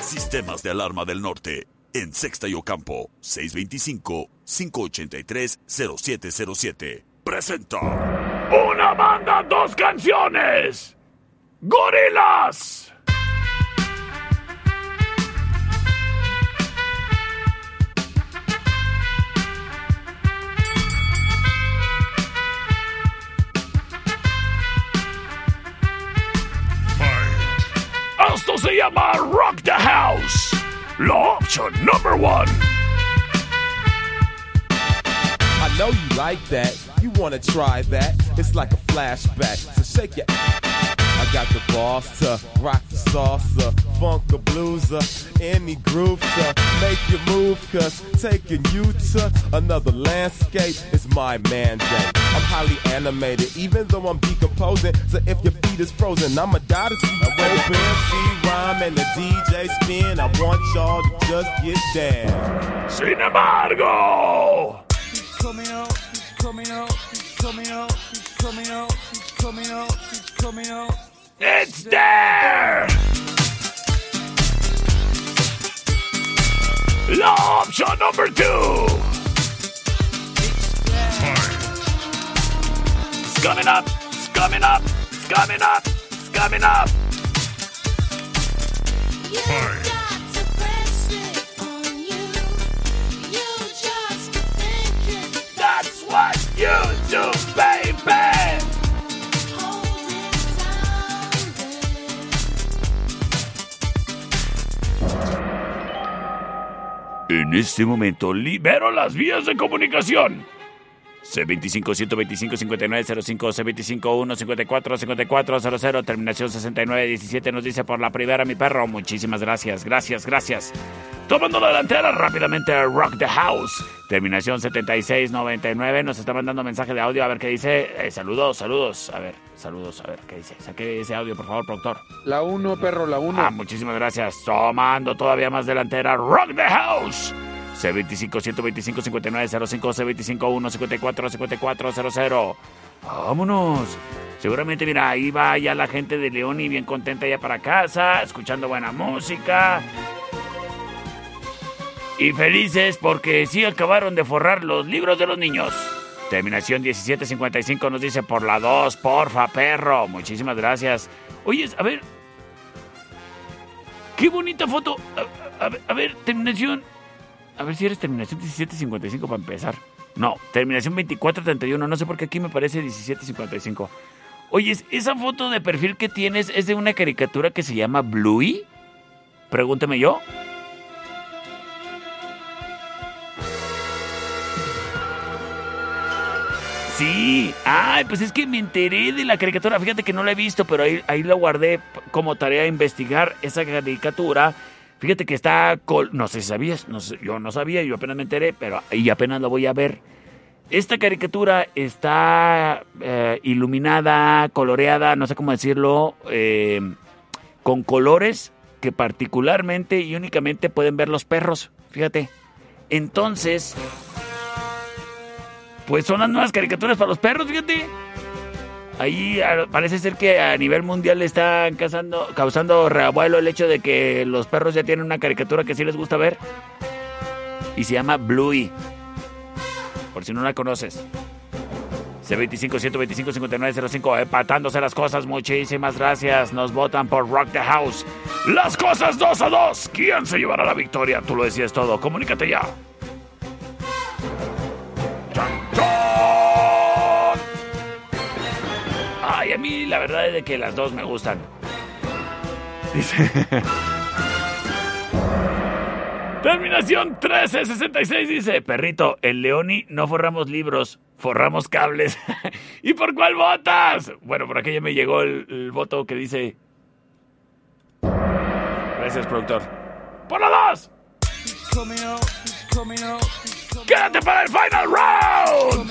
Sistemas de alarma del norte. En Sexta y Ocampo, 625-583-0707. Presenta. Una banda, dos canciones. Gorilas. Se llama Rock the House. La opción number one. I know you like that. You wanna try that? It's like a flashback. So shake your. I got the boss to rock the salsa, funk the blueser, uh, any groove to make you move, cause taking you to another landscape is my mandate. I'm highly animated, even though I'm decomposing. So if your feet is frozen, I'ma die to see you open. MC rhyme and the DJ spin. I want y'all to just get down. Sin embargo, he's coming out, he's coming out, he's coming out, he's coming out, he's coming up, it's coming up. It's there! Law option number two! It's. It's coming up, it's coming up, it's coming up, it's coming up. You it That's what you do. En este momento libero las vías de comunicación. C25-125-5905, C25-154-5400, terminación 6917 nos dice por la primera mi perro. Muchísimas gracias, gracias, gracias. Tomando la delantera rápidamente Rock the House. Terminación 7699 nos está mandando mensaje de audio a ver qué dice. Eh, saludos, saludos. A ver, saludos, a ver qué dice. Saque ese audio, por favor, productor. La 1, perro, la 1. Ah, muchísimas gracias. Tomando todavía más delantera Rock the House. C25-125-5905, C25-154-5400. Vámonos. Seguramente, mira, ahí va ya la gente de León y bien contenta ya para casa, escuchando buena música. Y felices porque sí acabaron de forrar los libros de los niños. Terminación 1755 nos dice por la 2, porfa, perro. Muchísimas gracias. Oye, a ver. Qué bonita foto. A ver, terminación. A ver si eres terminación 1755 para empezar. No, terminación 2431. No sé por qué aquí me parece 1755. Oye, esa foto de perfil que tienes es de una caricatura que se llama Bluey. Pregúnteme yo. Sí, ay, pues es que me enteré de la caricatura. Fíjate que no la he visto, pero ahí, ahí la guardé como tarea de investigar esa caricatura. Fíjate que está, no sé si sabías, yo no sabía, yo apenas me enteré, pero y apenas la voy a ver. Esta caricatura está eh, iluminada, coloreada, no sé cómo decirlo, eh, con colores que particularmente y únicamente pueden ver los perros. Fíjate. Entonces, pues son las nuevas caricaturas para los perros, fíjate. Ahí ah, parece ser que a nivel mundial están causando, reabuelo el hecho de que los perros ya tienen una caricatura que sí les gusta ver. Y se llama Bluey. Por si no la conoces. C25 125 5905 empatándose las cosas. Muchísimas gracias. Nos votan por Rock the House. Las cosas 2 a 2. ¿Quién se llevará la victoria? Tú lo decías todo. Comunícate ya. A mí la verdad es de que las dos me gustan. Dice. Terminación 1366 dice, perrito, en Leoni no forramos libros, forramos cables. ¿Y por cuál votas? Bueno, por aquí ya me llegó el, el voto que dice... Gracias, productor. ¡Por la dos! ¡Quédate para el final round!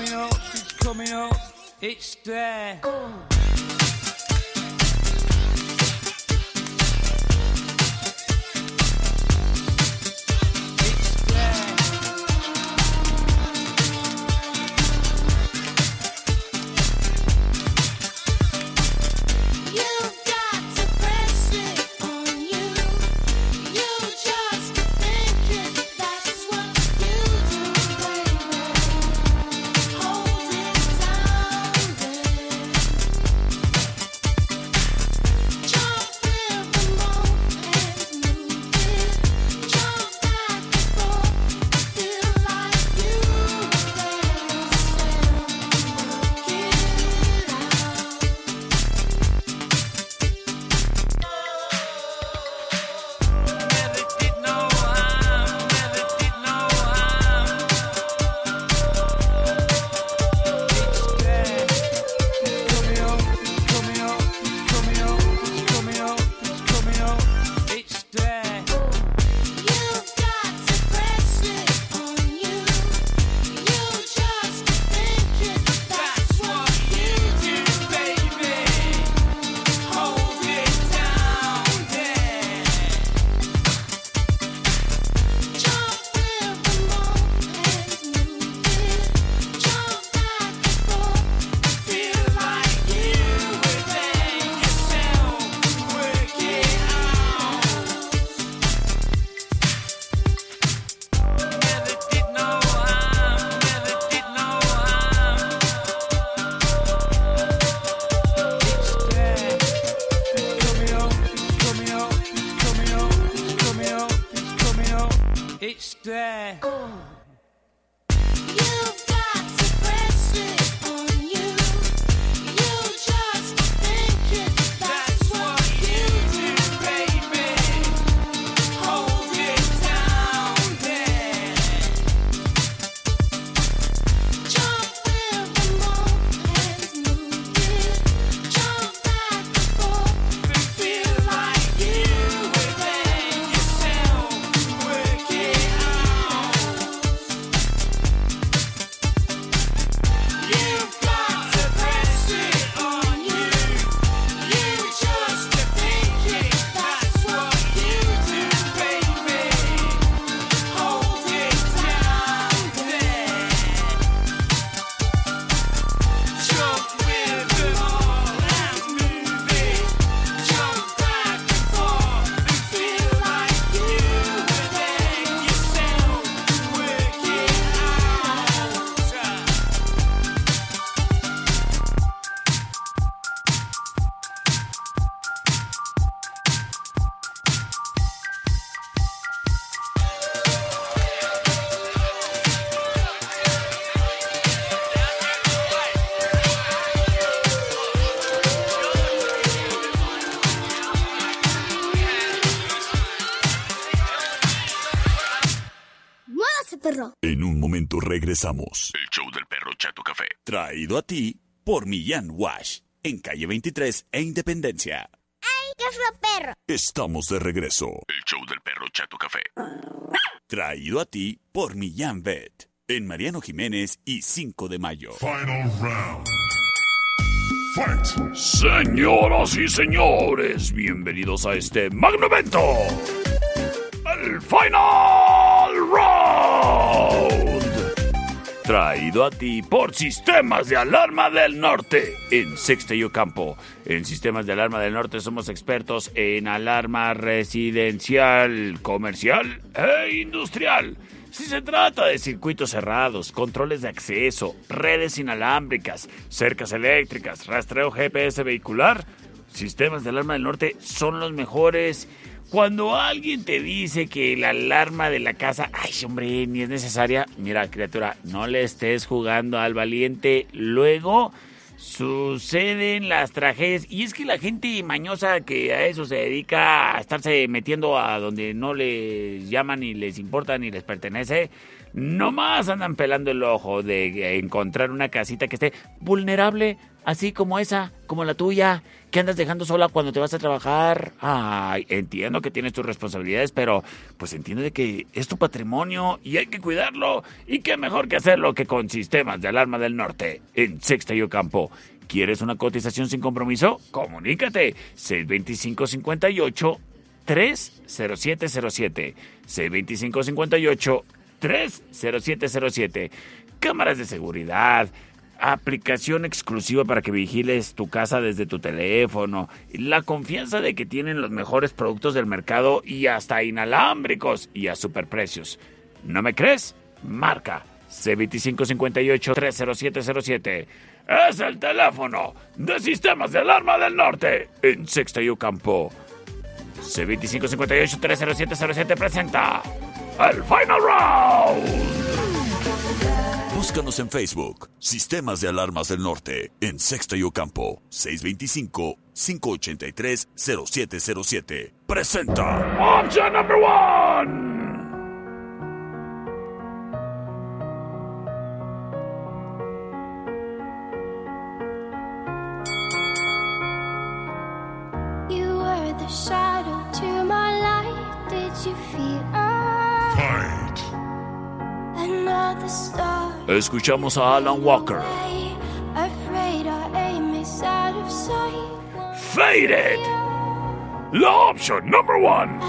Perro. En un momento regresamos. El show del perro Chato Café. Traído a ti por Millán Wash. En calle 23 e Independencia. ¡Ay, qué feo perro! Estamos de regreso. El show del perro Chato Café. Traído a ti por Millán Vet. En Mariano Jiménez y 5 de mayo. Final round. Señoras y señores, bienvenidos a este magno evento. El Final Traído a ti por Sistemas de Alarma del Norte en Sexta y Ocampo. En Sistemas de Alarma del Norte somos expertos en alarma residencial, comercial e industrial. Si se trata de circuitos cerrados, controles de acceso, redes inalámbricas, cercas eléctricas, rastreo GPS vehicular, sistemas de alarma del norte son los mejores. Cuando alguien te dice que la alarma de la casa, ay hombre, ni es necesaria, mira criatura, no le estés jugando al valiente. Luego suceden las tragedias. Y es que la gente mañosa que a eso se dedica a estarse metiendo a donde no les llaman ni les importa ni les pertenece, nomás andan pelando el ojo de encontrar una casita que esté vulnerable, así como esa, como la tuya, que andas dejando sola cuando te vas a trabajar. Ay, entiendo que tienes tus responsabilidades, pero pues entiende de que es tu patrimonio y hay que cuidarlo. Y qué mejor que hacerlo que con sistemas de alarma del norte en Sexta y Ocampo. ¿Quieres una cotización sin compromiso? Comunícate. 625-58 30707 625-58 30707 Cámaras de seguridad, aplicación exclusiva para que vigiles tu casa desde tu teléfono, la confianza de que tienen los mejores productos del mercado y hasta inalámbricos y a superprecios. ¿No me crees? Marca C2558-30707. Es el teléfono de Sistemas de Alarma del Norte en Sexta y Ocampo. C2558-30707 presenta el Final Round. Búscanos en Facebook, Sistemas de Alarmas del Norte, en Sexta y Ocampo, 625-583-0707. Presenta. Option number one. Escuchamos a Alan Walker. Afraid our aim is out of sight. Faded. La option number one.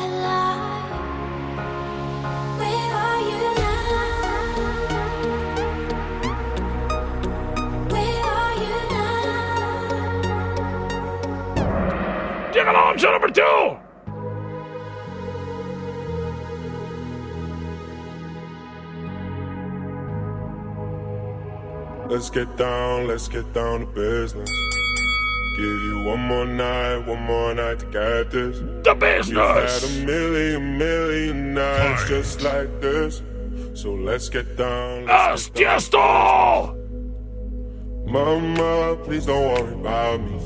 Where are you now? Where are you now? Llega la option number two. Let's get down, let's get down to business. Give you one more night, one more night to get this. The business. We've had a million, million nights just like this. So let's get down. Let's get down. Tiesto. Mama, please don't worry about me.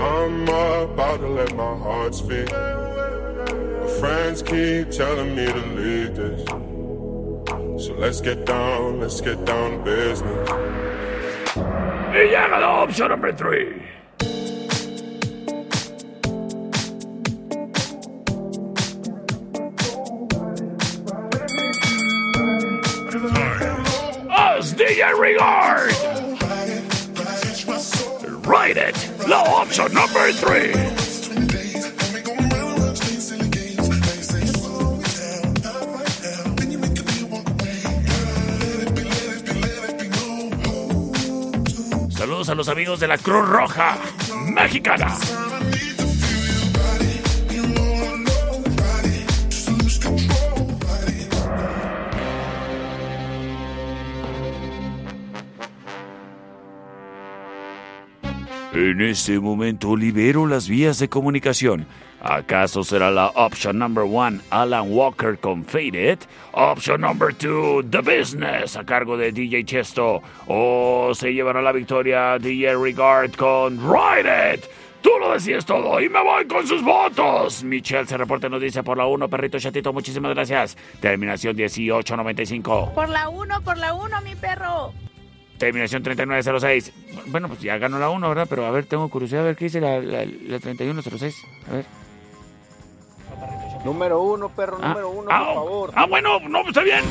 I'm about to let my heart speak. My friends keep telling me to leave this. So let's get down, let's get down to business. Y llega la option number three. As DJ Regard. Write it. La option number three. A los amigos de la Cruz Roja Mexicana. En este momento libero las vías de comunicación. ¿Acaso será la option number one Alan Walker con Faded? Option number two The Business a cargo de DJ Chesto. ¿O se llevará la victoria DJ Regard con Ride It? Tú lo decías todo y me voy con sus votos. Michelle se reporta nos dice por la 1, perrito chatito, muchísimas gracias. Terminación 1895. Por la 1, por la 1, mi perro. Terminación 3906. Bueno, pues ya ganó la 1, ¿verdad? Pero a ver, tengo curiosidad a ver qué dice la, la, la 3106. A ver. Número 1, perro, número 1, ah, por favor. Ah, bueno, no, está bien.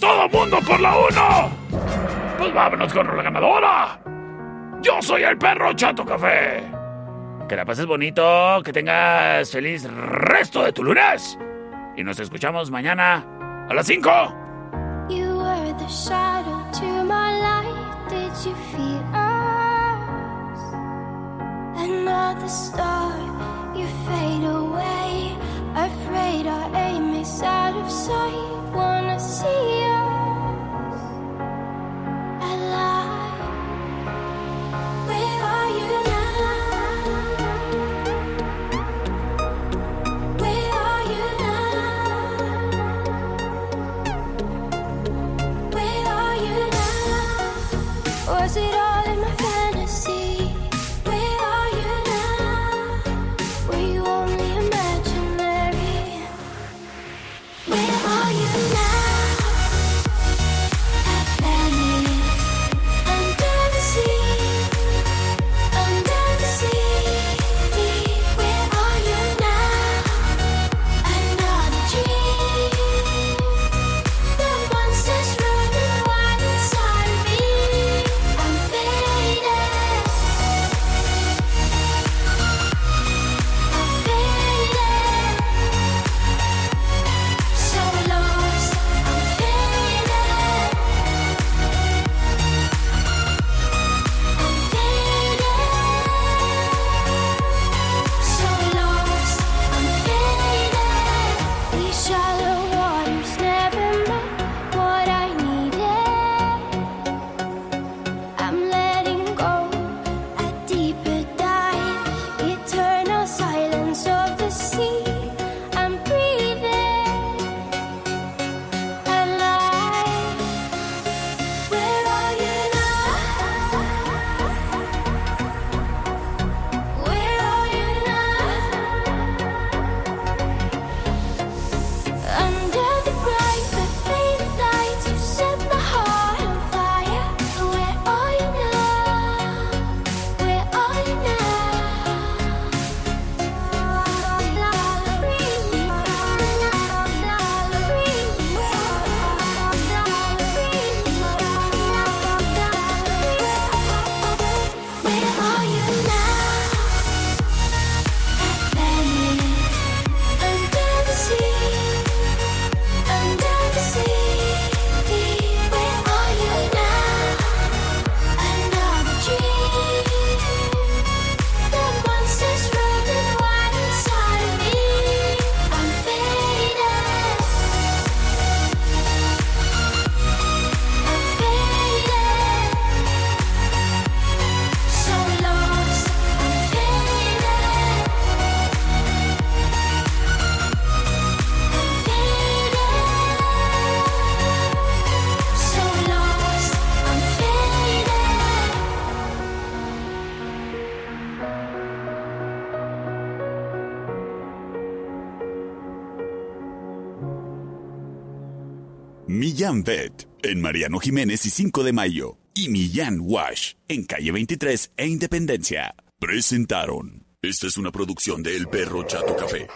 ¡Todo mundo por la 1! Pues vámonos con la ganadora. Yo soy el perro Chato Café. Que la pases bonito, que tengas feliz resto de tu lunes. Y nos escuchamos mañana a las 5. You were the shadow to my light. Did you feel Another star, you fade away. Afraid our aim is out of sight. Wanna see us En Mariano Jiménez y 5 de Mayo. Y Millán Wash en calle 23 e Independencia. Presentaron. Esta es una producción de El Perro Chato Café.